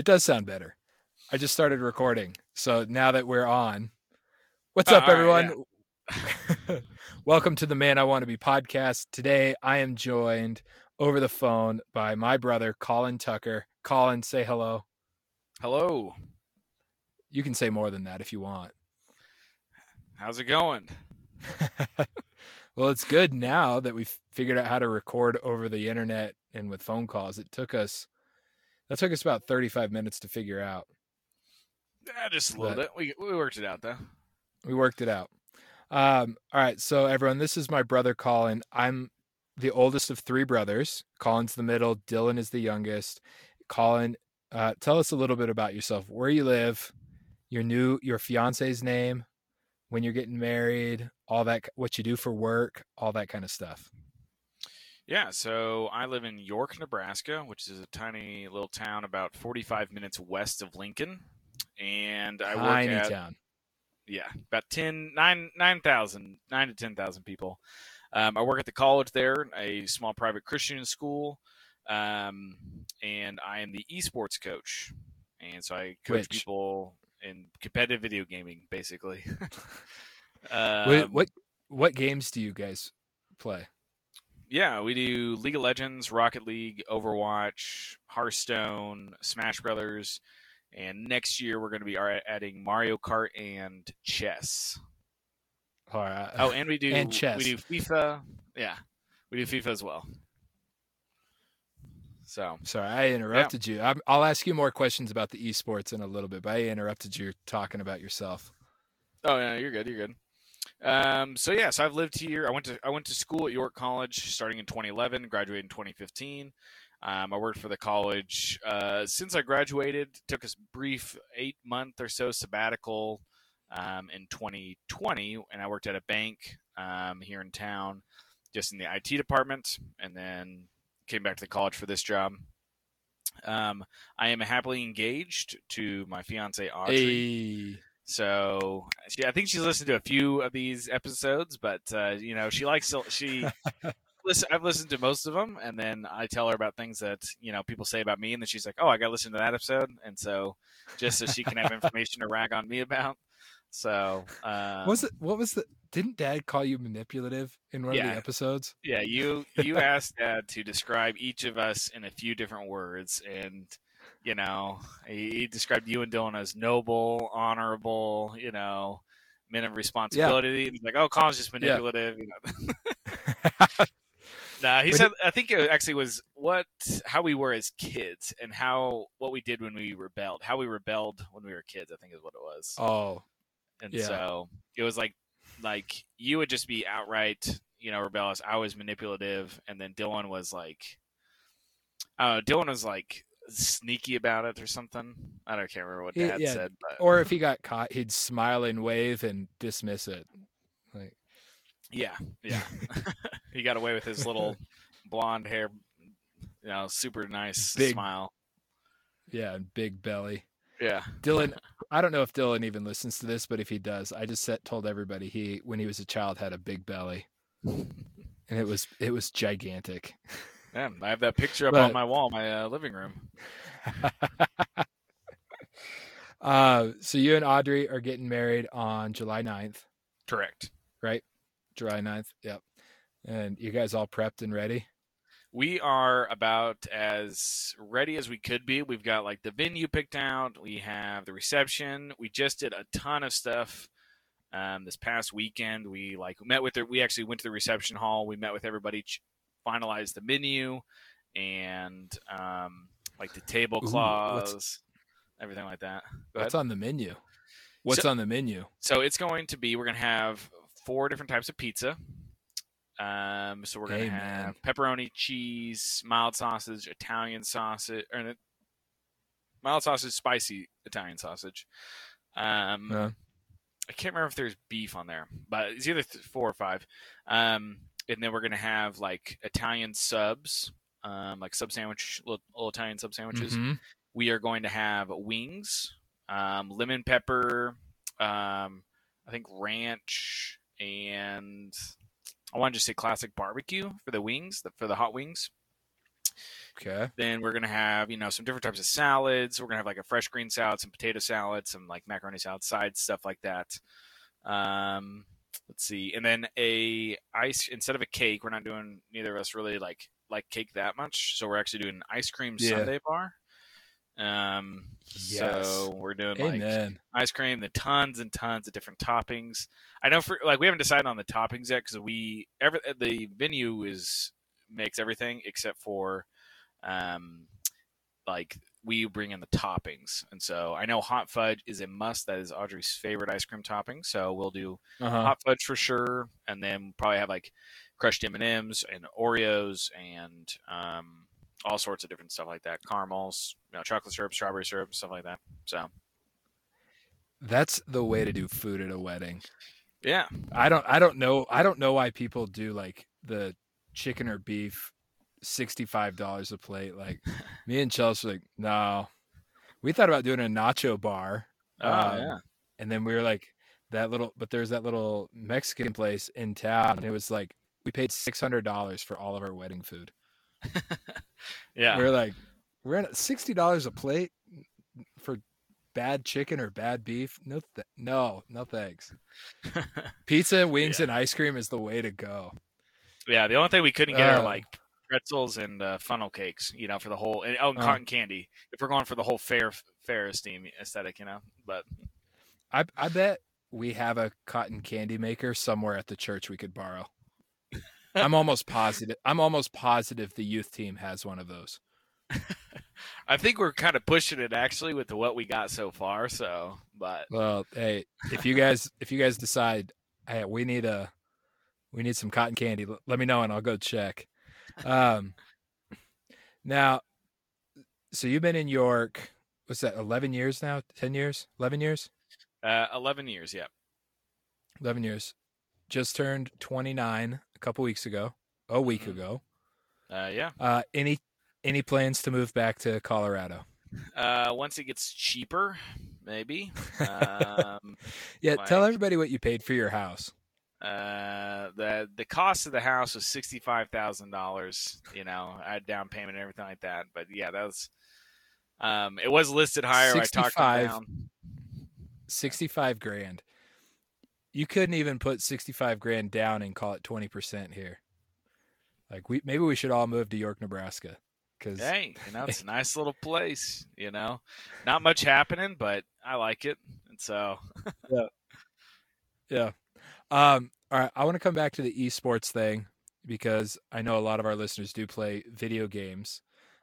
It does sound better. I just started recording. So now that we're on, what's up, Uh, all everyone? right, Welcome to the Man I Want to Be podcast. Today I am joined over the phone by my brother, Collin Tucker. Collin, say hello. Hello. You can say more than that if you want. How's it going? well, it's good now that we've figured out how to record over the internet and with phone calls. It took us that took us about 35 minutes to figure out. Yeah, just a little But- bit. We we worked it out though. We worked it out. Um, all right, so everyone, this is my brother Collin. I'm the oldest of three brothers. Collin's the middle. Dylan is the youngest. Collin, uh, tell us a little bit about yourself. Where you live, your new your fiance's name, when you're getting married, all that, what you do for work, all that kind of stuff. Yeah, so I live in York, Nebraska, which is a tiny little town about 45 minutes west of Lincoln, and I work Tiny at town. yeah about 10 9 9,000 9 to 10,000 people. Um, I work at the college there, a small private Christian school, um, and I am the esports coach, and so I coach Which? people in competitive video gaming, basically. What, Um, what what games do you guys play? Yeah, we do League of Legends, Rocket League, Overwatch, Hearthstone, Smash Brothers, and next year we're going to be adding Mario Kart and chess. All right. Oh, and we do And chess. We do FIFA. Yeah, we do FIFA as well. So Sorry, I interrupted you. I'm, I'll ask you more questions about the esports in a little bit, but I interrupted you talking about yourself. Oh yeah, you're good. You're good. Um, so yeah, so I've lived here. I went to I went to school at York College starting in 2011, graduated in 2015. Um, I worked for the college uh, since I graduated. Took a brief eight month or so sabbatical um, in 2020, and I worked at a bank um, here in town, just in the IT department, and then came back to the college for this job. Um, I am happily engaged to my fiance Audrey. Hey. So she, I think she's listened to a few of these episodes, but uh, you know she likes she. listen, I've listened to most of them, and then I tell her about things that you know people say about me, and then she's like, "Oh, I got to listen to that episode," and so just so she can have information to rag on me about. So um, was it what was the didn't dad call you manipulative in one of the episodes? Yeah, you you asked Dad to describe each of us in a few different words, and you know he, he described you and Dylan as noble, honorable, you know, men of responsibility. And he's like, "Oh, Collin's just Yeah. manipulative." You know? nah, he said. I think it actually was what how we were as kids and how what we did when we rebelled. How we rebelled when we were kids. I think is what it was. oh, And Yeah. so it was like like you would just be outright, you know, rebellious. I was manipulative, and then Dylan was like, uh, Dylan was like sneaky about it or something. I don't can't remember what Dad yeah. said, but or if he got caught, he'd smile and wave and dismiss it. Like, yeah, yeah, he got away with his little blonde hair, you know, super nice Big- smile. yeah, and big belly. Yeah, Dylan, I don't know if Dylan even listens to this, but if he does, I just set, told everybody he when he was a child had a big belly, and it was it was gigantic. Yeah. I have that picture up But- on my wall, my uh, living room. uh, so you and Audrey are getting married on July 9th, Correct. right? July 9th. Yep. And you guys all prepped and ready? we are about as ready as we could be. We've got like the venue picked out. We have the reception. We just did a ton of stuff um, this past weekend. We like met with the, we actually went to the reception hall. We met with everybody, ch- finalized the menu and um, like the tablecloths, everything like that. What's on the menu? What's on the menu? So it's going to be we're going to have four different types of pizza. Um, so we're going to Hey, man. have pepperoni, cheese, mild sausage, Italian sausage, or mild sausage, spicy Italian sausage. Um, I can't remember if there's beef on there, but it's either th- four or five. Um, and then we're going to have like Italian subs, um, like sub sandwich, little, little Italian sub sandwiches mhm. we are going to have wings, um, lemon pepper, um, I think ranch, and I want to just say classic barbecue for the wings, the, for the hot wings. Okay. Then we're gonna have you know some different types of salads. We're gonna have like a fresh green salad, some potato salad, some like macaroni salad sides, stuff like that. Um, let's see, and then a ice instead of a cake. We're not doing neither of us really like like cake that much, so we're actually doing an ice cream Yeah. sundae bar. Um, Yes. so we're doing like ice cream, the tons and tons of different toppings. I know for like we haven't decided on the toppings yet because we every the venue is makes everything except for um like we bring in the toppings, and so I know hot fudge is a must. That is Audrey's favorite ice cream topping, so we'll do Uh-huh. hot fudge for sure, and then probably have like crushed M and M's and Oreos and um, all sorts of different stuff like that, caramels, you know, chocolate syrup, strawberry syrup, stuff like that. So That's the way to do food at a wedding. yeah, I don't I don't know I don't know why people do like the chicken or beef sixty five dollars a plate. Like me and Chelsea were like, no. We thought about doing a nacho bar. oh Um, yeah, And then we were like that little but there's that little Mexican place in town and it was like we paid six hundred dollars for all of our wedding food. yeah. We are like, we're at sixty dollars a plate for bad chicken or bad beef. No, th- no, no thanks. Pizza, wings, Yeah. and ice cream is the way to go. yeah. The only thing we couldn't get Uh, are like pretzels and uh, funnel cakes, you know, for the whole and oh, and Uh. cotton candy. If we're going for the whole fair fair esteem aesthetic, you know, but I I bet we have a cotton candy maker somewhere at the church we could borrow. I'm almost positive. I'm almost positive the youth team has one of those. I think we're kind of pushing it actually with the, what we got so far. So, but Well, hey, if you guys if you guys decide, hey, we need a we need some cotton candy, let me know and I'll go check. Um, now, so you've been in York. What's that? Eleven years now? Ten years? Eleven years? uh, eleven years, yeah. Eleven years. Just turned twenty nine a couple weeks ago. A week Mhm. ago. Uh, yeah. Uh, any any plans to move back to Colorado? Uh, once it gets cheaper, maybe. Um, Yeah, tell everybody what you paid for your house. Uh, the the cost of the house was sixty five thousand dollars. You know, I had down payment and everything like that. But yeah, that was. Um, it was listed higher. I talked 65. down. 65 grand. You couldn't even put 65 grand down and call it 20% here. Like we maybe we should all move to York, Nebraska cuz Hey, you know, it's a nice little place. You know, not much happening, but I like it, and so yeah, yeah. Um all right, I want to come back to the esports thing because I know a lot of our listeners do play video games.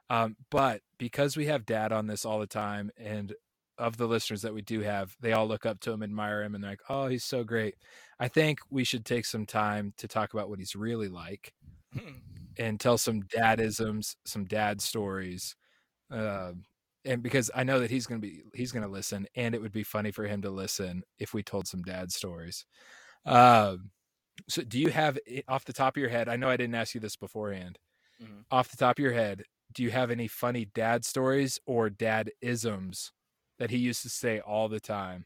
Um but because we have dad on this all the time and of the listeners that we do have, they all look up to him, admire him and they're like, "Oh, he's so great." I think we should take some time to talk about what he's really like. and tell some dadisms, some dad stories. Um, and because I know that he's going to be, he's going to listen, and it would be funny for him to listen if we told some dad stories. Um, so, do you have off the top of your head? I know I didn't ask you this beforehand. Mhm. Off the top of your head, do you have any funny dad stories or dad isms that he used to say all the time?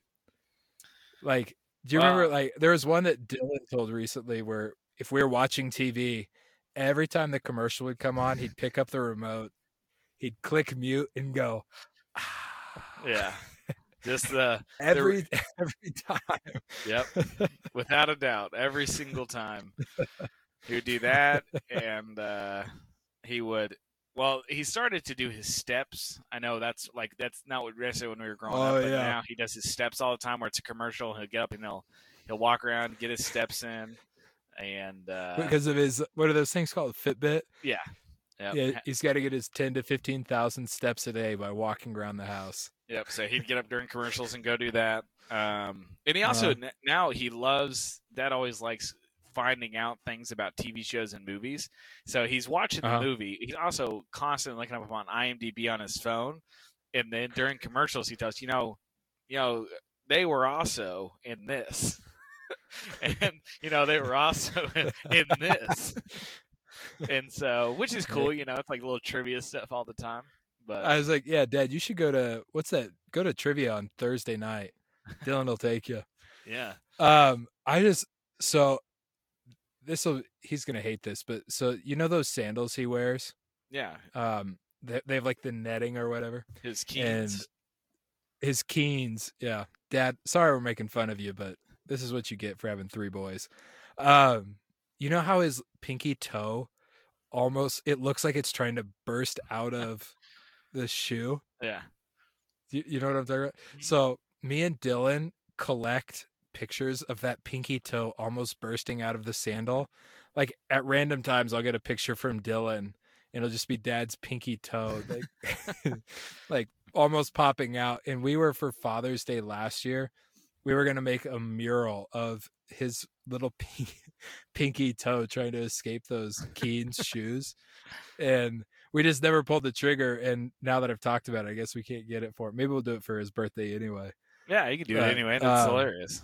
Like, do you remember? Uh, Like, there was one that Dylan told recently where if we were watching TV, every time the commercial would come on, he'd pick up the remote, he'd click mute, and go, "Ah." yeah, just the every every time. Yep, without a doubt, every single time he would do that, and uh, he would. Well, he started to do his steps. I know that's like that's not what necessarily when we were growing Oh, up, but yeah. now he does his steps all the time. Where it's a commercial, he'll get up and he'll he'll walk around, get his steps in, and uh, because of his what are those things called? Fitbit. yeah, yep. Yeah, he's got to get his ten to fifteen thousand steps a day by walking around the house. Yep. So he'd get up during commercials and go do that. Um, and he also Uh-huh. now he loves. Dad always likes finding out things about TV shows and movies. So he's watching the Uh-huh. movie. He's also constantly looking up on IMDb on his phone. And then during commercials, he tells you know, you know, they were also in this, and you know they were also in, in this. And so, which is cool, you know, it's like little trivia stuff all the time. But I was like, "Yeah, Dad, you should go to what's that? Go to trivia on Thursday night. Dylan will take you." yeah, Um, I just so this will he's gonna hate this, but so you know those sandals he wears, Yeah, Um, they, they have like the netting or whatever. his keys. His Keens, yeah. Dad, sorry we're making fun of you, but this is what you get for having three boys. Um, you know how his pinky toe almost it looks like it's trying to burst out of the shoe. yeah. You, you know what I'm talking about? Mm-hmm. So me and Dylan collect pictures of that pinky toe almost bursting out of the sandal. Like at random times, I'll get a picture from Dylan, and it'll just be Dad's pinky toe, like, like almost popping out. And we were for Father's Day last year. We were gonna make a mural of his little pink, pinky toe trying to escape those Keen's shoes, and we just never pulled the trigger. And now that I've talked about it, I guess we can't get it for him. Maybe we'll do it for his birthday anyway. Yeah, you can do But, it anyway. That's um, hilarious.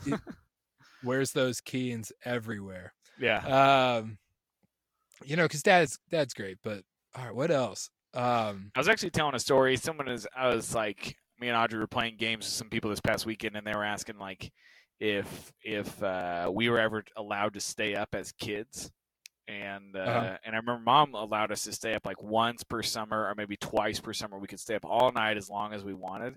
Where's those Keens everywhere? yeah. Um, you know, because dad's dad's great, but all right, what else? Um, I was actually telling a story. Someone is, I was like, me and Audrey were playing games with some people this past weekend, and they were asking like if if uh, we were ever allowed to stay up as kids. And uh, Uh-huh. and I remember mom allowed us to stay up like once per summer or maybe twice per summer. We could stay up all night as long as we wanted.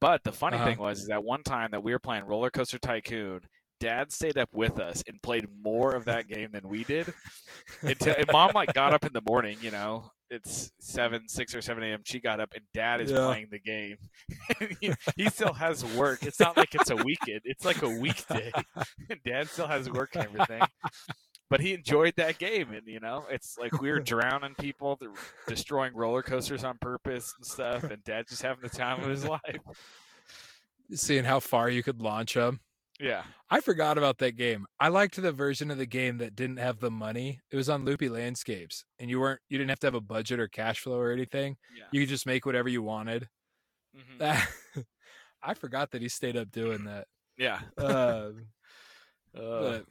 But the funny Uh-huh. thing was is that one time that we were playing Roller Coaster Tycoon, Dad stayed up with us and played more of that game than we did. Until, and mom like got up in the morning, you know, it's seven, six or seven a.m. She got up and dad is Yeah. playing the game. he, he still has work. It's not like it's a weekend. It's like a weekday. And dad still has work and everything. But he enjoyed that game, and you know, it's like we were drowning people, destroying roller coasters on purpose and stuff, and dad just having the time of his life. seeing how far you could launch them. Yeah, I forgot about that game. I liked the version of the game that didn't have the money. It was on Loopy Landscapes, and you weren't you didn't have to have a budget or cash flow or anything. yeah. You could just make whatever you wanted. Mhm. That I forgot that he stayed up doing that. Yeah. Uh, but,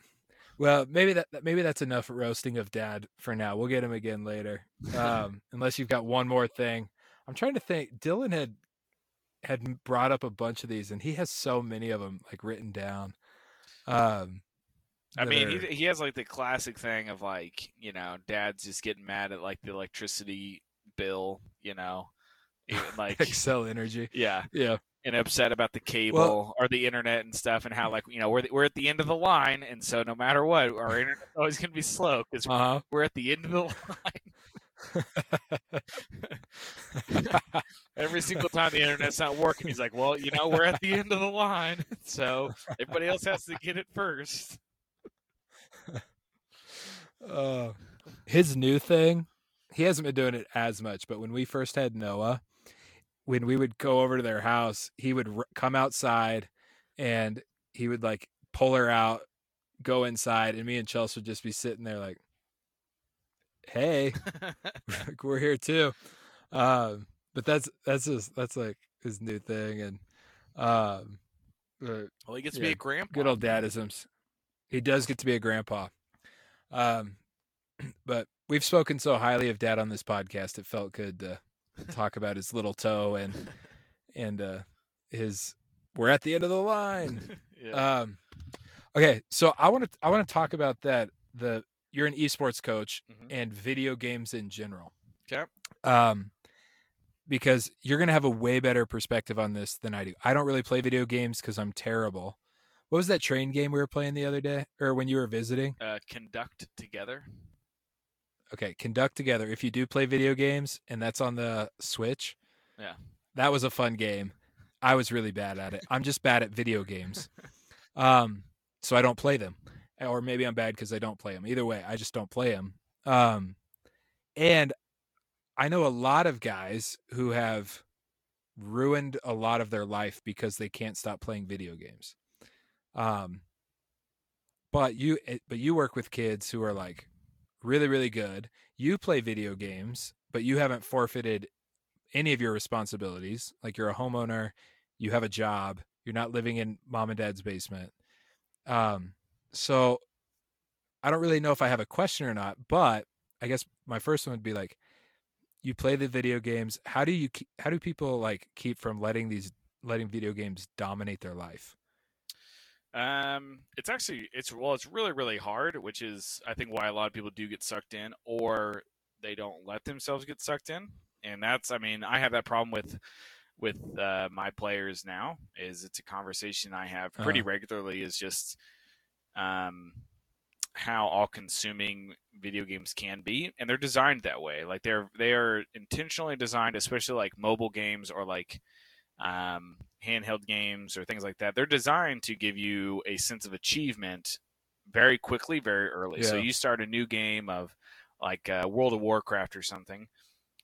well, maybe that maybe that's enough roasting of dad for now. We'll get him again later, um, unless you've got one more thing. I'm trying to think. Dylan had had brought up a bunch of these, and he has so many of them like written down. Um, I mean, are- he he has like the classic thing of like you know, dad's just getting mad at like the electricity bill, you know, like Xcel Energy. yeah, Yeah, and upset about the cable or the internet and stuff, and how like you know we're the, we're at the end of the line, and so no matter what, our internet's always gonna be slow because uh we're at the end of the line. Every single time the internet's not working, he's like, "Well, you know, we're at the end of the line, so everybody else has to get it first. uh, his new thing, he hasn't been doing it as much, but when we first had Noah, when we would go over to their house, he would r- come outside and he would like pull her out, go inside, and me and Chelsea would just be sitting there like, "Hey, we're here too." Um, but that's that's just that's like his new thing, and um, but Well, he gets to be a grandpa. good old dadisms. He does get to be a grandpa. Um, but we've spoken so highly of dad on this podcast, it felt good to talk about his little toe and and uh his we're at the end of the line. yeah. Um okay, so I want to I want to talk about that the you're an esports coach Mhm. and video games in general. Okay. Um because you're going to have a way better perspective on this than I do. I don't really play video games cuz I'm terrible. What was that train game we were playing the other day or when you were visiting? uh, conduct together. Okay, conduct together. If you do play video games and that's on the Switch, Yeah. that was a fun game. I was really bad at it. I'm just bad at video games. Um, so I don't play them, or maybe I'm bad because I don't play them. Either way, I just don't play them. Um, and I know a lot of guys who have ruined a lot of their life because they can't stop playing video games. Um, but you, but you work with kids who are like really, really good. You play video games, but you haven't forfeited any of your responsibilities. Like you're a homeowner, you have a job, you're not living in mom and dad's basement. Um, so I don't really know if I have a question or not, but I guess my first one would be like, you play the video games. How do you, how do people like keep from letting these, letting video games dominate their life? Um, it's actually it's well, it's really really hard, which is I think why a lot of people do get sucked in, or they don't let themselves get sucked in, and that's I mean I have that problem with with uh, my players now. Is it's a conversation I have pretty Uh-huh. regularly. Is just um, how all consuming video games can be and they're designed that way like they're they are intentionally designed especially like mobile games or like um, handheld games or things like that they're designed to give you a sense of achievement very quickly very early so you start a new game of like uh, world of warcraft or something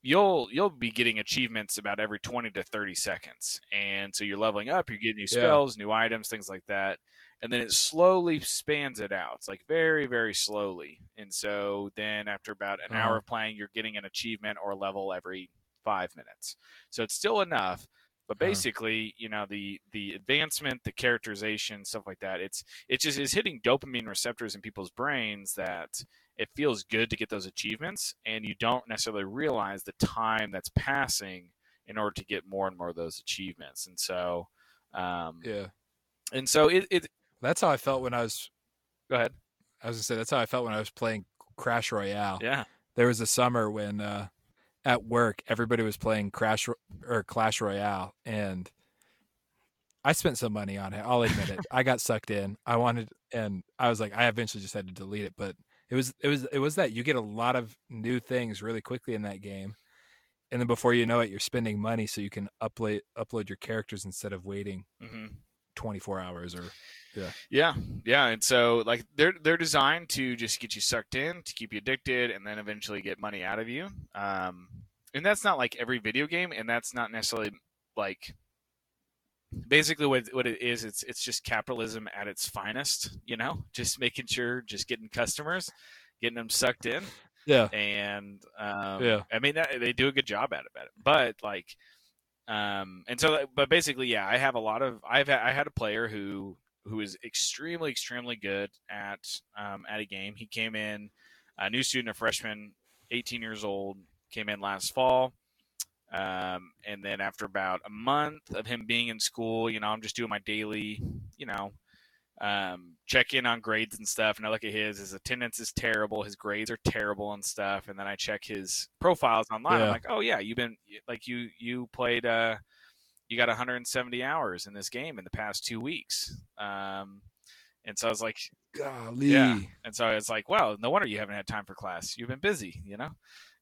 you'll you'll be getting achievements about every 20 to 30 seconds and so you're leveling up you're getting new Yeah. spells new items things like that and then it slowly spans it out. It's like very, very slowly. And so then after about an hour Uh-huh. of playing, you're getting an achievement or level every five minutes. So it's still enough. But Uh-huh. basically, you know, the the advancement, the characterization, stuff like that, it's it just is hitting dopamine receptors in people's brains that it feels good to get those achievements, and you don't necessarily realize the time that's passing in order to get more and more of those achievements. And so, um, Yeah. and so it, it. That's how I felt when I was. Go ahead. I was gonna say that's how I felt when I was playing Crash Royale. Yeah. There was a summer when uh, at work everybody was playing Crash or Clash Royale, and I spent some money on it. I'll admit it. I got sucked in. I wanted, and I was like, I eventually just had to delete it. But it was, it was, it was that you get a lot of new things really quickly in that game, and then before you know it, you're spending money so you can upload upload your characters instead of waiting hmm 24 hours or Yeah, yeah, Yeah. and so like they're they're designed to just get you sucked in, to keep you addicted, and then eventually get money out of you. Um, and that's not like every video game, and that's not necessarily like basically what what it is. It's it's just capitalism at its finest. You know, just making sure, just getting customers, getting them sucked in, yeah, and um, Yeah. I mean that, they do a good job at it, at it. But like, um, and so, but basically, yeah, I have a lot of I've had, I had a player who who is extremely extremely good at um, at a game. He came in a new student, a freshman, 18 years old, came in last fall. Um, and then after about a month of him being in school, you know, I'm just doing my daily, you know, um, check in on grades and stuff. And I look at his, his attendance is terrible. His grades are terrible and stuff. And then I check his profiles online. I'm like, oh yeah, you've been like you, you played, uh, you got 170 hours in this game in the past two weeks. Um, and so I was like, golly, Yeah. and so I was like, well, no wonder you haven't had time for class. You've been busy, you know.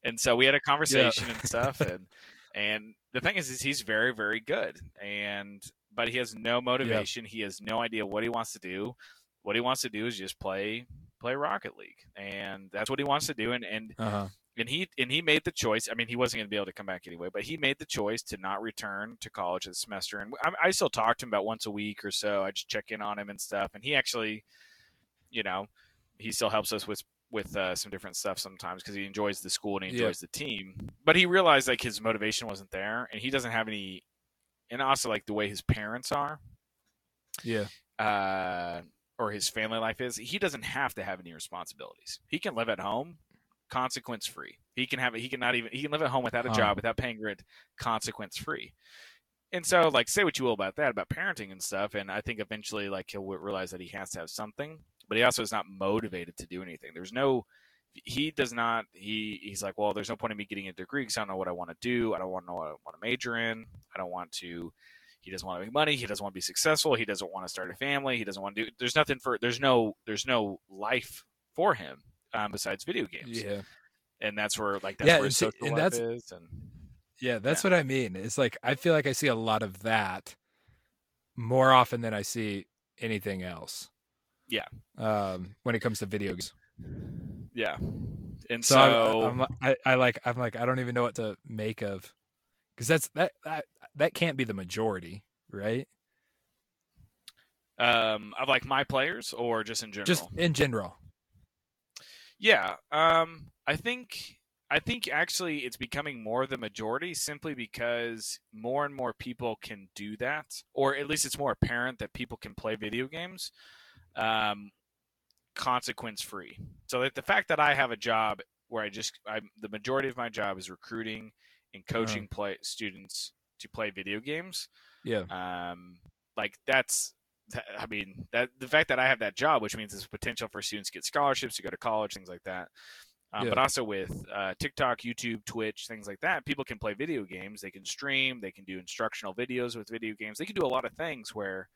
And so we had a conversation and stuff, and and the thing is, is he's very, very good, and but he has no motivation. He has no idea what he wants to do. What he wants to do is just play play Rocket League, and that's what he wants to do. And and uh huh, and he and he made the choice. I mean, he wasn't going to be able to come back anyway, but he made the choice to not return to college this semester. And I, I still talk to him about once a week or so. I just check in on him and stuff. And he actually, you know, he still helps us with with uh, some different stuff sometimes because he enjoys the school and he Yeah. enjoys the team. But he realized like his motivation wasn't there, and he doesn't have any. And also like the way his parents are, yeah, uh, or his family life is, he doesn't have to have any responsibilities. He can live at home, consequence free. He can have it. He can not even. He can live at home without a Huh. job, without paying rent, consequence free. And so, like, say what you will about that, about parenting and stuff. And I think eventually, like, he'll realize that he has to have something, but he also is not motivated to do anything. There's no. He does not. He he's like, well, there's no point in me getting a degree because I don't know what I want to do. I don't want to know what I want to major in. I don't want to he doesn't want to make money he doesn't want to be successful he doesn't want to start a family he doesn't want to do there's nothing for there's no there's no life for him um, besides video games yeah. and that's where like that's Yeah, where social and life that's- is and Yeah, that's what I mean. It's like I feel like I see a lot of that more often than I see anything else. Yeah. Um, when it comes to video games. yeah and So, so, I'm, I'm, I, I like I'm like I don't even know what to make of because that's that, that that can't be the majority, right? um of like my players or just in general Just in general. Yeah, um, I think I think actually it's becoming more the majority simply because more and more people can do that, or at least it's more apparent that people can play video games, um, consequence free. So that the fact that I have a job where I just I the majority of my job is recruiting and coaching play students to play video games Yeah. um, like that's that- I mean that the fact that I have that job, which means there's potential for students to get scholarships to go to college, things like that. Um, Yeah. But also with uh, TikTok, YouTube, Twitch, things like that, people can play video games. They can stream. They can do instructional videos with video games. They can do a lot of things where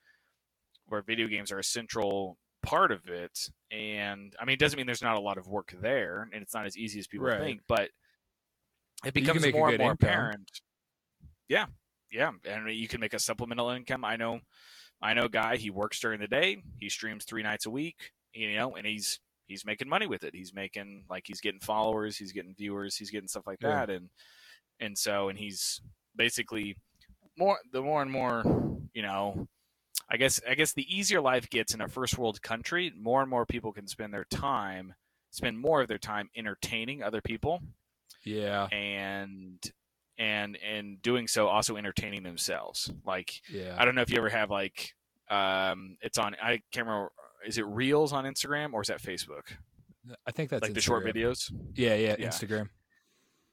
where video games are a central part of it. And I mean, it doesn't mean there's not a lot of work there, and it's not as easy as people Right. think. But it becomes more and more income. apparent. Yeah, yeah, and you can make a supplemental income. I know, I know, a guy. He works during the day. He streams three nights a week. You know, and he's he's making money with it. He's making like he's getting followers. He's getting viewers. He's getting stuff like Yeah. that. And and so and he's basically more the more and more you know I guess I guess the easier life gets in a first world country, more and more people can spend their time spend more of their time entertaining other people Yeah. and and and doing so also entertaining themselves. Like Yeah. I don't know if you ever have like um it's on I can't remember is it Reels on Instagram or is that Facebook? I think that's like the short videos? Yeah, yeah, Yeah. Instagram.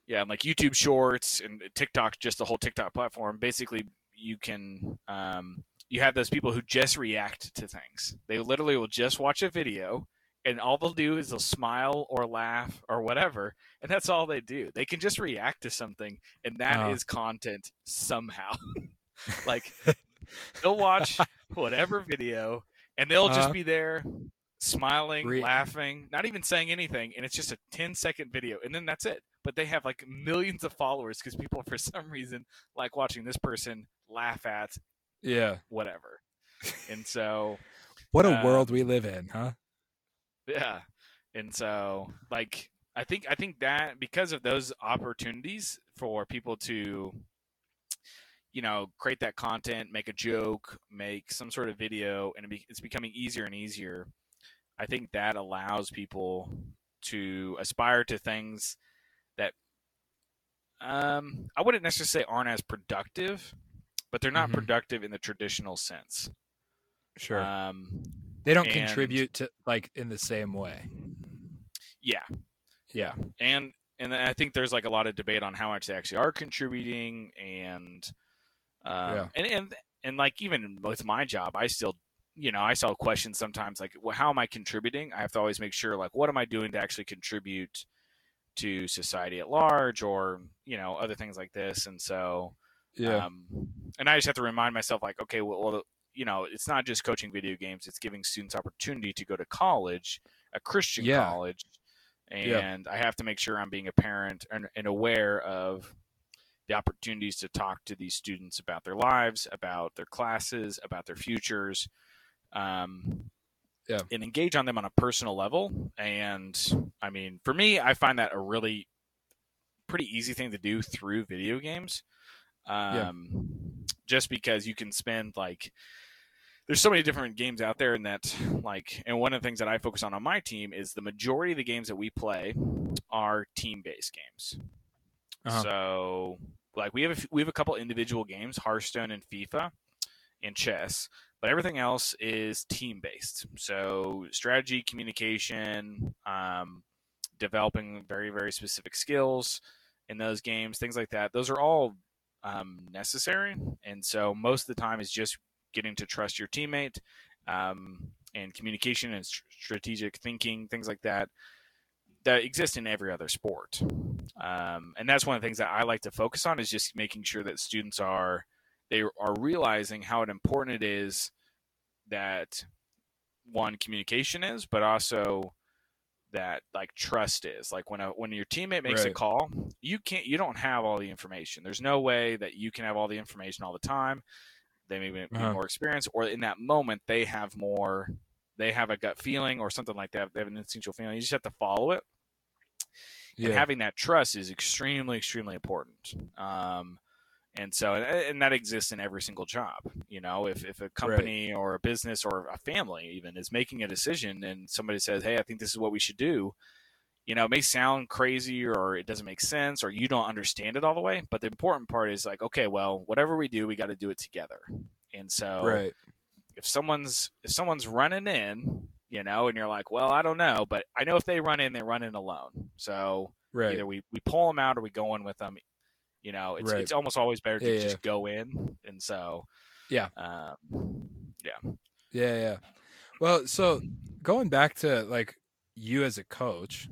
yeah, and like YouTube Shorts and TikTok, just the whole TikTok platform. Basically, you can um, you have those people who just react to things. They literally will just watch a video, and all they'll do is they'll smile or laugh or whatever, and that's all they do. They can just react to something, and that is Uh-huh. content somehow. like they'll watch whatever video, and they'll Uh-huh. just be there. Smiling, Re- laughing, not even saying anything, and it's just a 10 second video, and then that's it but they have like millions of followers because people for some reason like watching this person laugh at Yeah. whatever and so What a Uh, world we live in, huh? Yeah and so like i think i think that because of those opportunities for people to you know create that content make a joke make some sort of video and it be, it's becoming easier and easier i think that allows people to aspire to things that um i wouldn't necessarily say aren't as productive but they're not Mhm. productive in the traditional sense Sure. um they don't and- contribute to like in the same way. yeah Yeah. and and I think there's like a lot of debate on how much they actually are contributing, and um, Yeah. and and and like even with my job, I still, you know, I still have questions sometimes like, well, how am I contributing? I have to always make sure like, what am I doing to actually contribute to society at large, or you know, other things like this, and so Yeah. um, and I just have to remind myself, like, okay, well, well, you know, it's not just coaching video games; it's giving students opportunity to go to college, a Christian Yeah. college, Yeah. and I have to make sure I'm being a parent and, and aware of the opportunities to talk to these students about their lives, about their classes, about their futures, um, Yeah. and engage on them on a personal level. And I mean, for me, I find that a really pretty easy thing to do through video games. Yeah. Um, just because you can spend like there's so many different games out there and that like and one of the things that i focus on on my team is the majority of the games that we play are team-based games Uh-huh. so like we have a, we have a couple individual games hearthstone and fifa and chess but everything else is team-based so strategy communication um, developing very very specific skills in those games things like that those are all um, necessary and so most of the time is just getting to trust your teammate um, and communication and st- strategic thinking, things like that, that exist in every other sport. Um, and that's one of the things that I like to focus on is just making sure that students are they are realizing how important it is that one communication is, but also that like trust is. Like when a when your teammate makes a call you can't you don't have all the information. There's no way that you can have all the information all the time they may be Uh-huh. more experienced or in that moment they have more they have a gut feeling or something like that. They have an instinctual feeling. You just have to follow it. And having that trust is extremely extremely important. Um, and so and, and that exists in every single job you know? If, if a company or a business or a family even is making a decision and somebody says hey i think this is what we should do you know it may sound crazy or it doesn't make sense or you don't understand it all the way but the important part is like okay well whatever we do we got to do it together and so right. if someone's if someone's running in you know and you're like well i don't know but i know if they run in they run in alone so Right. either we, we pull them out or we go in with them you know it's, Right. it's almost always better to Yeah, just go in and so Yeah. um, yeah, Yeah, yeah. Well, so going back to like you as a coach,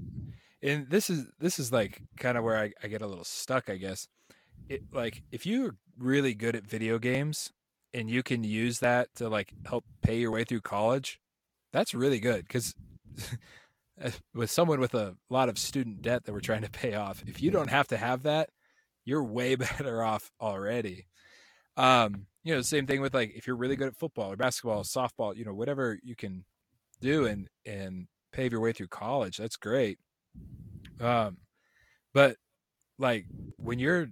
and this is this is like kind of where I, I get a little stuck, I guess. It like if you're really good at video games and you can use that to like help pay your way through college, that's really good because with someone with a lot of student debt that we're trying to pay off, if you don't have to have that, you're way better off already. Um, you know, same thing with like if you're really good at football or basketball, softball, you know, whatever you can do and and pave your way through college, that's great. Um, but like when you're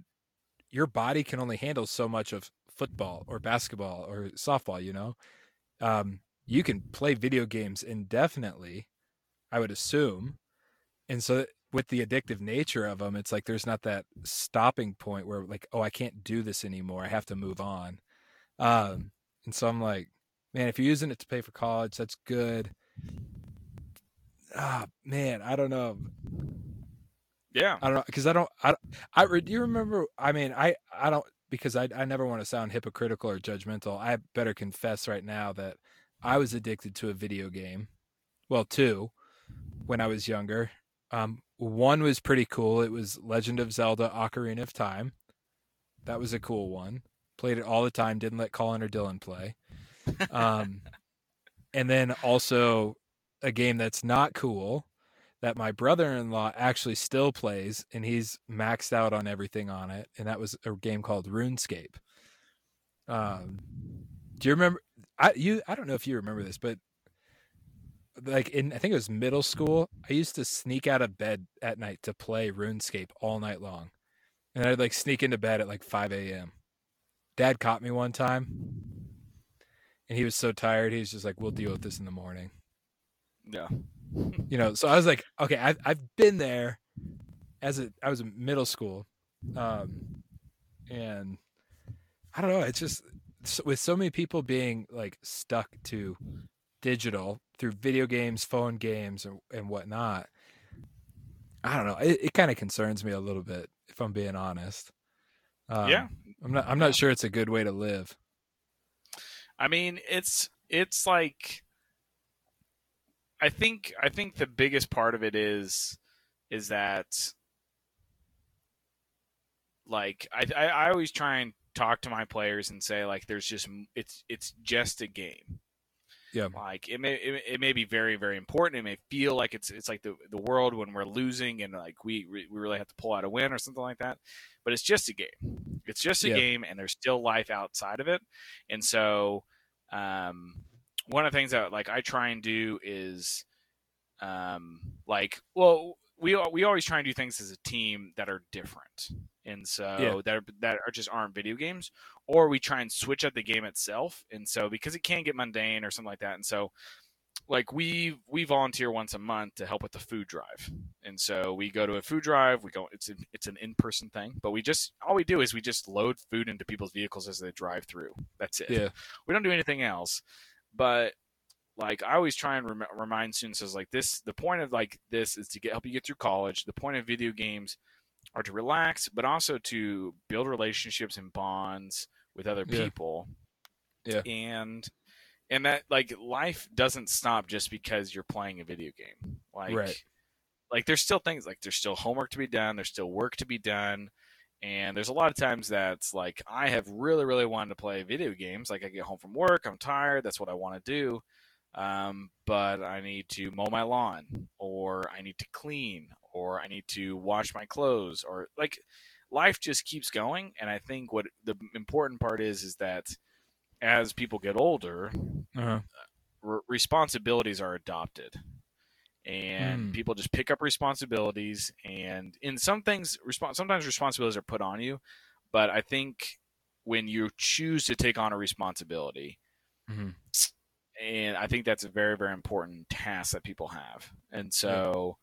your body can only handle so much of football or basketball or softball, you know, um, you can play video games indefinitely, I would assume. And so with the addictive nature of them, it's like there's not that stopping point where like, oh, I can't do this anymore. I have to move on. Um, and so I'm like, man, if you're using it to pay for college, that's good. Ah, man, I don't know. Yeah, I don't know because I don't. I I do you remember? I mean, I I don't because I I never want to sound hypocritical or judgmental. I better confess right now that I was addicted to a video game. Well, two when I was younger. Um, one was pretty cool. It was Legend of Zelda: Ocarina of Time. That was a cool one. Played it all the time. Didn't let Collin or Dylan play. Um, and then also a game that's not cool that my brother-in-law actually still plays and he's maxed out on everything on it and that was a game called RuneScape. Um do you remember I you I don't know if you remember this but like in I think it was middle school, I used to sneak out of bed at night to play RuneScape all night long. And I'd like sneak into bed at like 5 a.m. Dad caught me one time and he was so tired, he was just like, We'll deal with this in the morning. Yeah you know, so I was like, okay, I've I've been there as a I was in middle school, um, and I don't know. It's just with so many people being like stuck to digital through video games, phone games, and, and whatnot. I don't know. It, it kind of concerns me a little bit, if I'm being honest. Um, yeah, I'm not. I'm not sure it's a good way to live. I mean, it's it's like I think I think the biggest part of it is is that like I, I, I always try and talk to my players and say like there's just it's it's just a game. Yeah. Like it may it, it may be very very important. It may feel like it's it's like the the world when we're losing and like we we really have to pull out a win or something like that. But it's just a game. It's just a yeah. game and there's still life outside of it. And so um one of the things that like I try and do is um like well we we always try and do things as a team that are different. And so yeah. that are, that are just aren't video games or we try and switch up the game itself. And so because it can get mundane or something like that. And so like we we volunteer once a month to help with the food drive. And so we go to a food drive we go it's an, it's an in-person thing but we just all we do is we just load food into people's vehicles as they drive through. That's it. Yeah. We don't do anything else but like I always try and rem- remind students is like this the point of like this is to get help you get through college. The point of video games are to relax, but also to build relationships and bonds with other yeah. people. Yeah. And and that like life doesn't stop just because you're playing a video game. Like right. like there's still things like there's still homework to be done, there's still work to be done. And there's a lot of times that's like I have really, really wanted to play video games. Like I get home from work, I'm tired, that's what I want to do um, but I need to mow my lawn, or I need to clean, or I need to wash my clothes, or like life just keeps going. And I think what the important part is is that as people get older, uh-huh. r- responsibilities are adopted. And mm. people just pick up responsibilities, and in some things, resp- sometimes responsibilities are put on you. But I think when you choose to take on a responsibility, mm-hmm and I think that's a very very important task that people have. And so,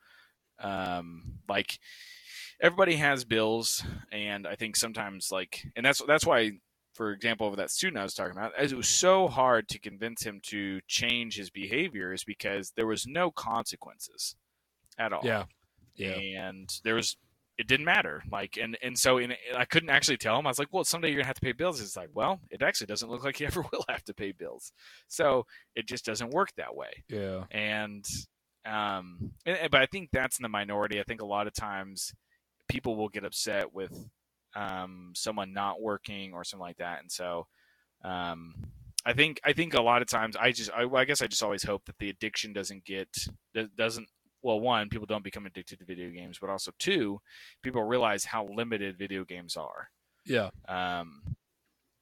um, like everybody has bills, and I think sometimes like, and that's that's why, for example, of that student I was talking about, as it was so hard to convince him to change his behavior is because there was no consequences at all. Yeah. Yeah. And there was it didn't matter. Like, and and so in, I couldn't actually tell him. I was like, well, someday you're gonna have to pay bills. It's like, well, it actually doesn't look like he ever will have to pay bills. So it just doesn't work that way. Yeah. And um, and, but I think that's in the minority. I think a lot of times people will get upset with um, someone not working or something like that, and so um, I think I think a lot of times I just I, I, guess I just always hope that the addiction doesn't get doesn't well one people don't become addicted to video games, but also two people realize how limited video games are. Yeah. Um,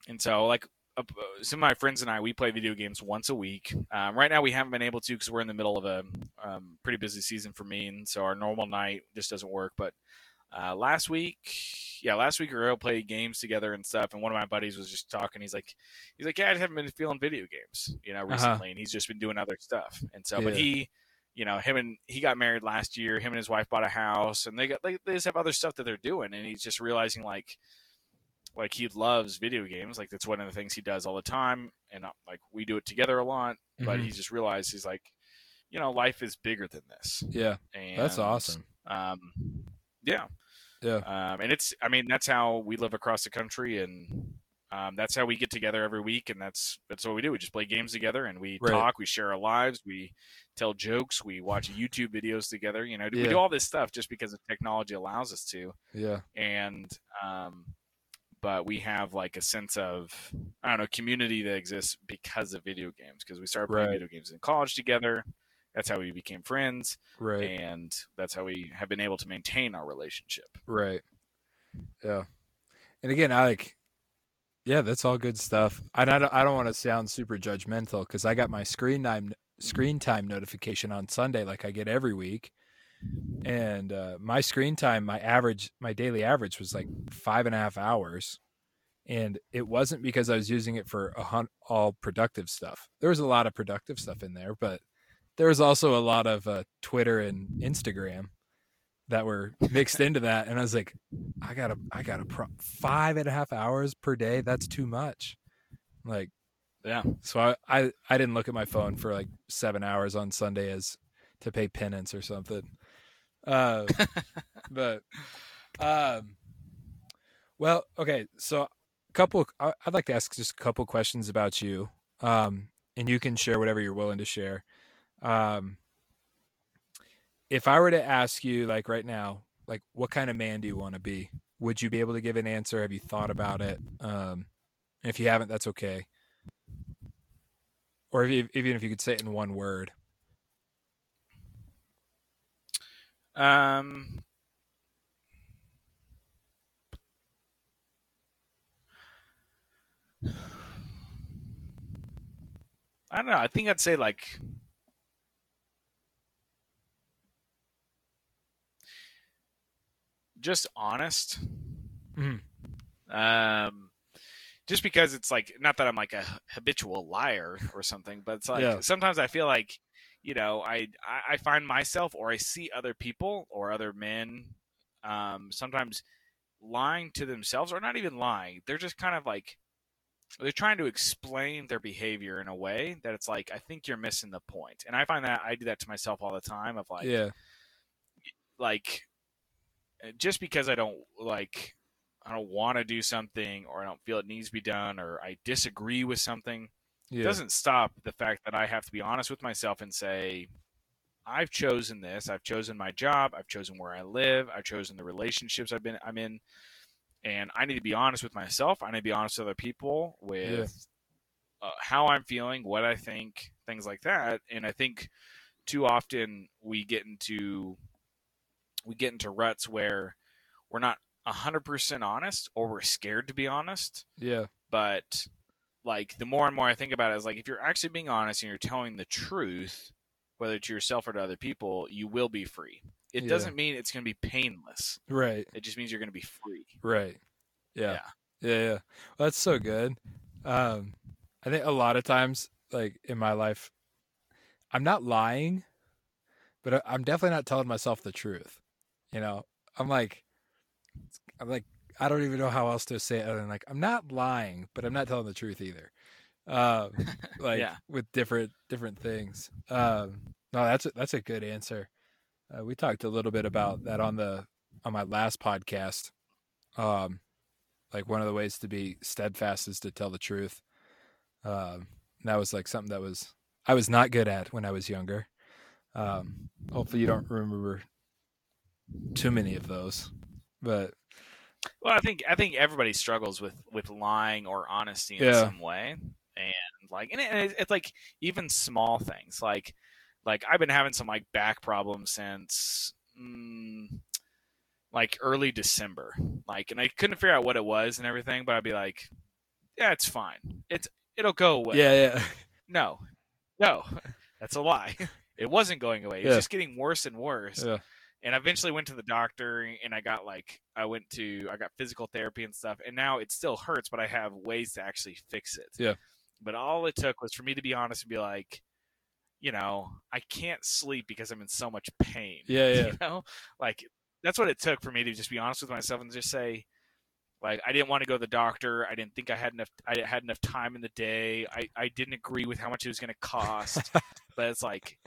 and so like uh, some of my friends and I, we play video games once a week. Um, right now, we haven't been able to because we're in the middle of a um, pretty busy season for me, and so our normal night just doesn't work. But uh, last week, yeah, last week we were able to play games together and stuff. And one of my buddies was just talking. He's like, he's like, yeah, I haven't been feeling video games, you know, uh-huh. recently, uh-huh. and he's just been doing other stuff. And so, yeah. but he, you know, him and he got married last year. Him and his wife bought a house, and they got they, they just have other stuff that they're doing. And he's just realizing like like he loves video games like that's one of the things he does all the time and uh, like we do it together a lot but mm-hmm. he just realized he's like you know life is bigger than this yeah and, that's awesome um yeah yeah um and it's i mean that's how we live across the country and um, that's how we get together every week and that's that's what we do we just play games together and we right. talk we share our lives we tell jokes we watch youtube videos together you know yeah. we do all this stuff just because the technology allows us to yeah and um but we have like a sense of I don't know community that exists because of video games because we started playing right. video games in college together. That's how we became friends, right? And that's how we have been able to maintain our relationship, right? Yeah, and again, I like, yeah, that's all good stuff. And I don't, I don't want to sound super judgmental because I got my screen time screen time notification on Sunday, like I get every week, and uh, my screen time my average my daily average was like five and a half hours and it wasn't because i was using it for hun- all productive stuff there was a lot of productive stuff in there but there was also a lot of uh, twitter and instagram that were mixed into that and i was like i gotta i gotta pro- five and a half hours per day that's too much like yeah so I, I i didn't look at my phone for like seven hours on sunday as to pay penance or something uh, but, um, well, okay. So, a couple. I'd like to ask just a couple questions about you, um, and you can share whatever you're willing to share. Um, if I were to ask you, like right now, like what kind of man do you want to be? Would you be able to give an answer? Have you thought about it? Um, if you haven't, that's okay. Or if you, even if you could say it in one word. Um, I don't know. I think I'd say like just honest. Mm. Um, just because it's like not that I'm like a habitual liar or something, but it's like yeah. sometimes I feel like you know, I I find myself or I see other people or other men um, sometimes lying to themselves or not even lying. They're just kind of like they're trying to explain their behavior in a way that it's like I think you're missing the point. And I find that I do that to myself all the time of like yeah. like just because I don't like I don't want to do something or I don't feel it needs to be done or I disagree with something yeah. doesn't stop the fact that I have to be honest with myself and say, I've chosen this. I've chosen my job. I've chosen where I live. I've chosen the relationships I've been I'm in, and I need to be honest with myself. I need to be honest with other people with yeah. uh, how I'm feeling, what I think, things like that. And I think too often we get into we get into ruts where we're not hundred percent honest, or we're scared to be honest. Yeah. But like the more and more I think about it, is like if you're actually being honest and you're telling the truth, whether to yourself or to other people, you will be free. It yeah. doesn't mean it's going to be painless. Right. It just means you're going to be free. Right. Yeah. Yeah. Yeah. yeah. Well, that's so good. Um, I think a lot of times, like in my life, I'm not lying, but I'm definitely not telling myself the truth. You know, I'm like, I'm like I don't even know how else to say it other than like I'm not lying, but I'm not telling the truth either. Um, like yeah. with different different things. Um, no, that's a, that's a good answer. Uh, we talked a little bit about that on the on my last podcast. Um, like one of the ways to be steadfast is to tell the truth. Um, that was like something that was I was not good at when I was younger. Um, hopefully, you don't remember too many of those, but well, I think I think everybody struggles with with lying or honesty in Yeah. some way, and like, and it, it's like even small things, like like I've been having some like back problems since mm, like early December, like, and I couldn't figure out what it was and everything, but I'd be like, yeah, it's fine, it's it'll go away. yeah, yeah, No, no, that's a lie. It wasn't going away. It was Yeah. just getting worse and worse yeah, and I eventually went to the doctor and I got like I went to I got physical therapy and stuff and now it still hurts but I have ways to actually fix it. Yeah. But all it took was for me to be honest and be like, you know, I can't sleep because I'm in so much pain. Yeah, yeah. You know? Like that's what it took for me to just be honest with myself and just say like I didn't want to go to the doctor. I didn't think I had enough I had enough time in the day. I, I didn't agree with how much it was gonna cost. but it's like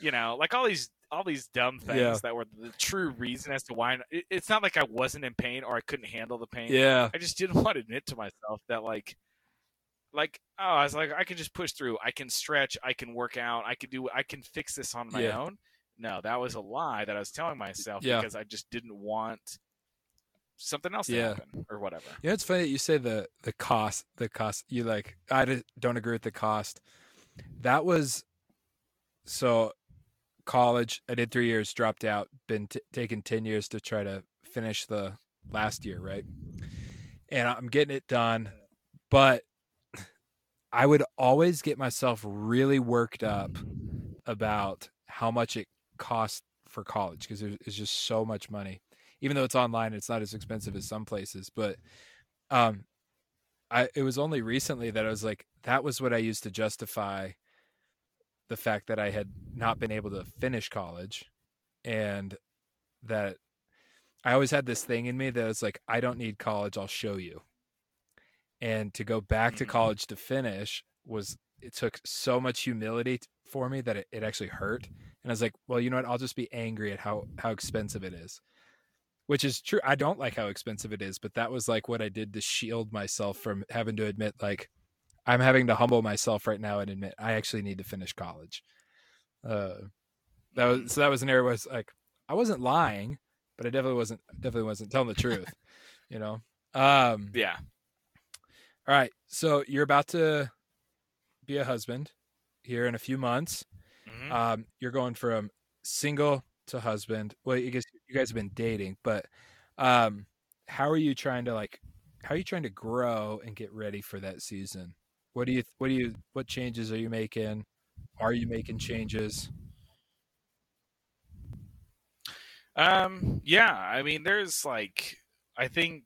you know, like all these all these dumb things Yeah. that were the true reason as to why it, it's not like I wasn't in pain or I couldn't handle the pain. yeah, I just didn't want to admit to myself that like like oh I was like I can just push through. I can stretch, I can work out, I can do I can fix this on my Yeah. own. No, that was a lie that I was telling myself Yeah. because I just didn't want something else to Yeah. happen or whatever. Yeah, it's funny that you say the the cost. The cost. You like. I don't agree with the cost. That was so college. I did three years, dropped out. Been t- taking ten years to try to finish the last year, right? And I'm getting it done, but I would always get myself really worked up about how much it costs for college because it's just so much money. Even though it's online, it's not as expensive as some places. But um, I it was only recently that I was like, that was what I used to justify the fact that I had not been able to finish college, and that I always had this thing in me that was like, I don't need college, I'll show you. And to go back to Mhm. college to finish was it took so much humility for me that it, it actually hurt. And I was like, well, you know what? I'll just be angry at how how expensive it is. Which is true. I don't like how expensive it is, but that was like what I did to shield myself from having to admit like I'm having to humble myself right now and admit I actually need to finish college. Uh that was so that was an area where it's like I wasn't lying, but I definitely wasn't definitely wasn't telling the truth, you know. Um Yeah. all right. So you're about to be a husband here in a few months. Mhm. Um, you're going from single to husband. Well, I guess you guys have been dating, but um, how are you trying to like? How are you trying to grow and get ready for that season? What do you? What do you? What changes are you making? Are you making changes? Um, yeah, I mean, there's like, I think,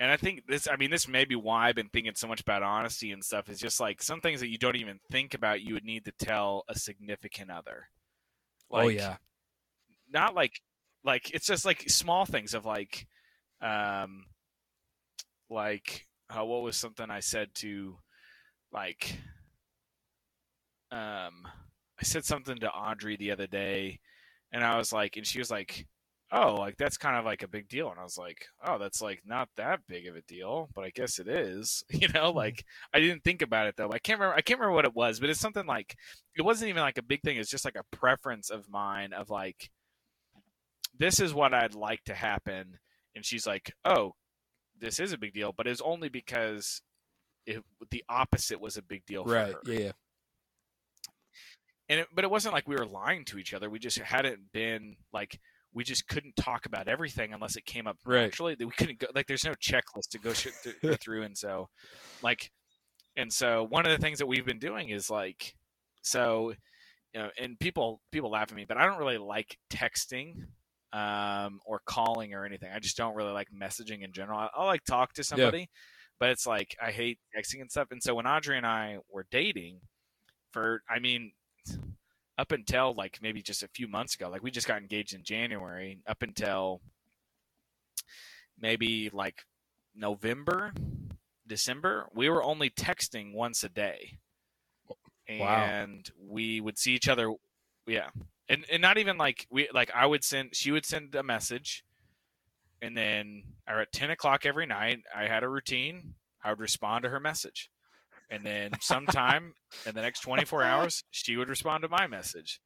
and I think this, I mean, this may be why I've been thinking so much about honesty and stuff. Is just like some things that you don't even think about, you would need to tell a significant other. oh yeah, not like, like it's just like small things of like, um, like, uh, what was something I said to, like, um, I said something to Audrey the other day, and I was like, and she was like, "Oh, like that's kind of like a big deal," and I was like, "Oh, that's like not that big of a deal, but I guess it is." You know, like I didn't think about it though. I can't remember. I can't remember what it was, but it's something like it wasn't even like a big thing. It's just like a preference of mine of like this is what I'd like to happen, and she's like, "Oh, this is a big deal," but it's only because it, the opposite was a big deal for right. her Yeah, yeah, and it, but it wasn't like we were lying to each other. We just hadn't been like we just couldn't talk about everything unless it came up Right. naturally. We couldn't go like there's no checklist to go, sh- to go through, and so like and so one of the things that we've been doing is like so you know and people people laugh at me but i don't really like texting um or calling or anything. I just don't really like messaging in general. I, I like talk to somebody but it's like i hate texting and stuff. And so when audrey and i were dating for i mean up until like maybe just a few months ago like we just got engaged in january up until maybe like november december we were only texting once a day. Wow. and we would see each other yeah and and not even like we like i would send she would send a message and then or at 10 o'clock every night i had a routine i would respond to her message and then sometime in the next 24 hours, she would respond to my message,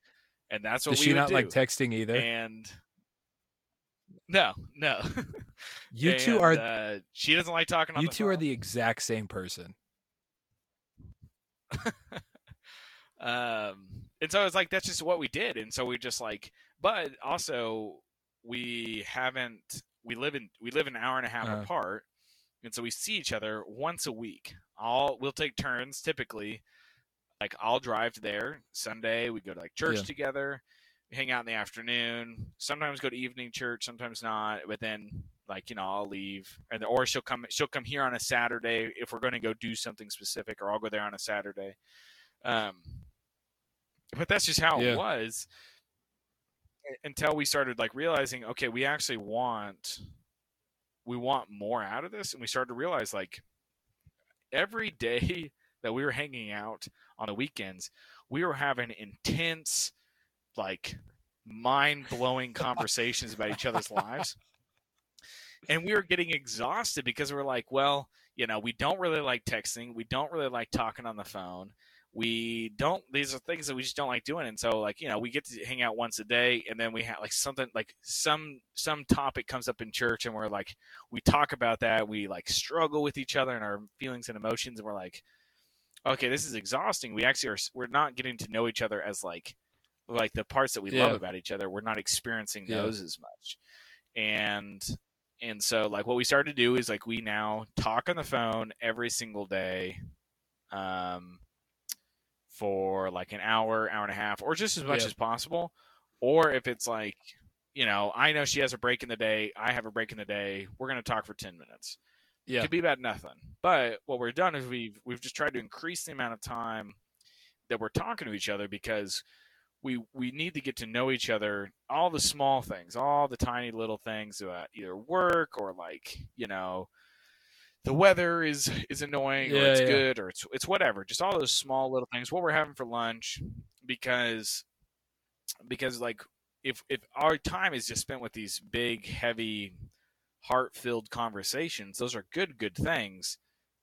and that's what Does we she not do. like texting either? and no, no, you two are Uh, she doesn't like talking on you two are the exact same person. um and so it's like that's just what we did. And so we just like but also we haven't we live in we live an hour and a half Uh-huh. apart. And so we see each other once a week. All we'll take turns typically. Like i'll drive there sunday. We go to like church Yeah. together hang out in the afternoon. Sometimes go to evening church sometimes not. But then like you know i'll leave. And or she'll come she'll come here on a saturday if we're going to go do something specific or i'll go there on a saturday. Um, but that's just how Yeah. it was until we started like realizing, okay, we actually want we want more out of this, and we started to realize like every day that we were hanging out on the weekends, we were having intense, like mind blowing conversations about each other's lives. And we were getting exhausted because we were like, well, you know, we don't really like texting. We don't really like talking on the phone we don't these are things that we just don't like doing. And so like you know we get to hang out once a day and then we have like something like some some topic comes up in church and we're like we talk about that. We like struggle with each other and our feelings and emotions and we're like okay this is exhausting. We actually are we're not getting to know each other as like like the parts that we Yeah. love about each other. We're not experiencing Yeah. those as much. And and so like what we started to do is like we now talk on the phone every single day. Um for like an hour, hour and a half, or just as much Yeah. as possible. Or if it's like, you know, I know she has a break in the day, I have a break in the day, we're going to talk for 10 minutes. Yeah. Could be about nothing. But what we've done is we've we've just tried to increase the amount of time that we're talking to each other because we we need to get to know each other all the small things all the tiny little things about either work or like you know the weather is is annoying or it's yeah. good or it's it's whatever just all those small little things what we're having for lunch because because like if if our time is just spent with these big heavy heart filled conversations those are good good things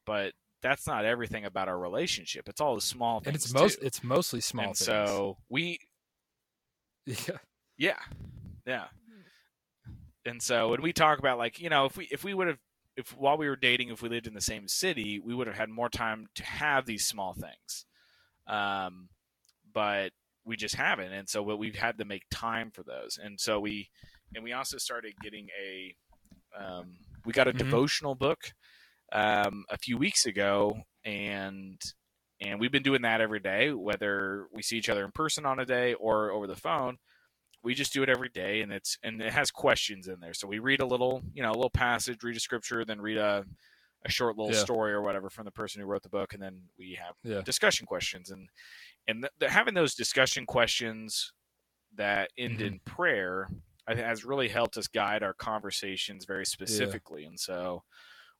but that's not everything about our relationship it's all the small things and it's most too. it's mostly small and things. so we yeah. yeah, yeah. Mm-hmm. And so when we talk about like you know if we if we would have if while we were dating if we lived in the same city we would have had more time to have these small things, um, but we just haven't. And so but we've had to make time for those. And so we and we also started getting a um, we got a Mhm. devotional book um, a few weeks ago. And and we've been doing that every day whether we see each other in person on a day or over the phone we just do it every day and it's and it has questions in there so we read a little you know a little passage read a scripture then read a a short little Yeah. story or whatever from the person who wrote the book and then we have Yeah. discussion questions and and th- th- having those discussion questions that end Mhm. in prayer I think has really helped us guide our conversations very specifically and so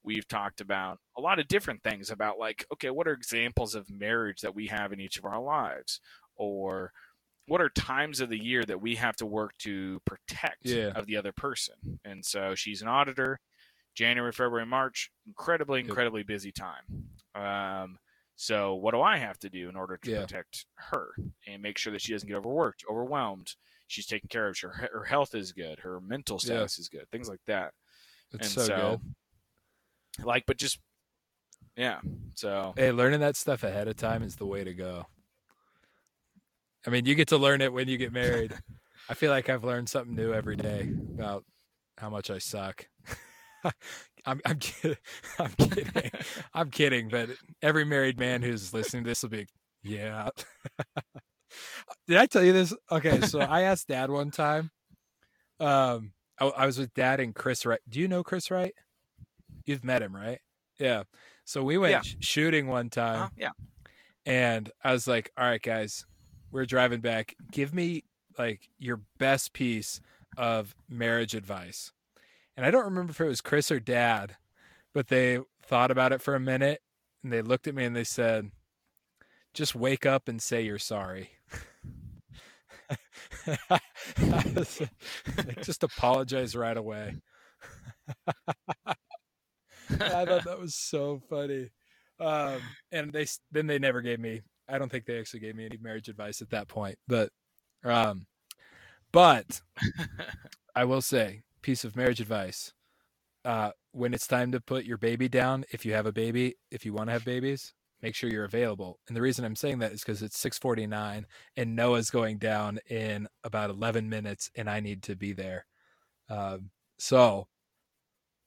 we've talked about a lot of different things about like okay what are examples of marriage that we have in each of our lives or what are times of the year that we have to work to protect Yeah. of the other person and so she's an auditor january february march incredibly Yep. incredibly busy time um, so what do i have to do in order to Yeah. protect her and make sure that she doesn't get overworked overwhelmed she's taken care of her, her health is good her mental Yeah. status is good things like that It's and so, so, good. like but just yeah so Hey, learning that stuff ahead of time is the way to go. I mean, you get to learn it when you get married. I feel like I've learned something new every day about how much I suck. I'm, I'm kidding. I'm kidding. I'm kidding. But every married man who's listening to this will be, yeah. Did I tell you this? Okay, so I asked Dad one time. Um, I, I was with Dad and Chris Wright. Do you know Chris Wright? You've met him, right? Yeah. So we went Yeah. sh- shooting one time, uh, yeah and I was like, "All right, guys, we're driving back. Give me like your best piece of marriage advice." And I don't remember if it was Chris or Dad, but they thought about it for a minute and they looked at me and they said, "Just wake up and say you're sorry." Like, just apologize right away. I thought that was so funny. um, and they then they never gave me. I don't think they actually gave me any marriage advice at that point. But, um, but I will say, piece of marriage advice: uh, when it's time to put your baby down, if you have a baby, if you want to have babies, make sure you're available. And the reason I'm saying that is because it's 6:49 and Noah's going down in about 11 minutes, and I need to be there. Um, so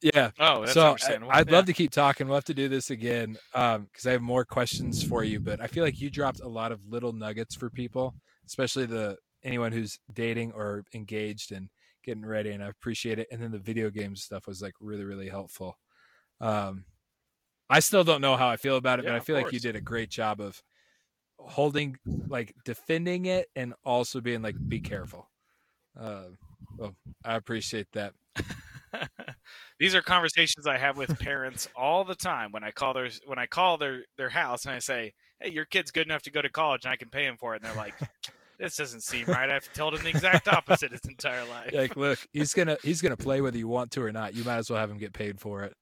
yeah. Oh, that's so. I, would Yeah. love to keep talking. We'll have to do this again because I have more questions for you. But I feel like you dropped a lot of little nuggets for people, especially the anyone who's dating or engaged and getting ready. And I appreciate it. And then the video game stuff was like really, really helpful. Um, I still don't know how I feel about it, Yeah, but I feel like you did a great job of holding, like defending it, and also being like, be careful. Uh, well, I appreciate that. These are conversations I have with parents all the time when I call their when I call their their house and I say, "Hey, your kid's good enough to go to college and I can pay him for it." And they're like, "This doesn't seem right." I've told him the exact opposite his entire life. like look he's gonna he's gonna play whether you want to or not you might as well have him get paid for it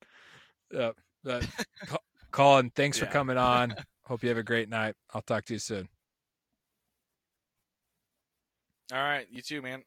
uh, Col- Collin thanks for coming on hope you have a great night i'll talk to you soon All right, you too, man.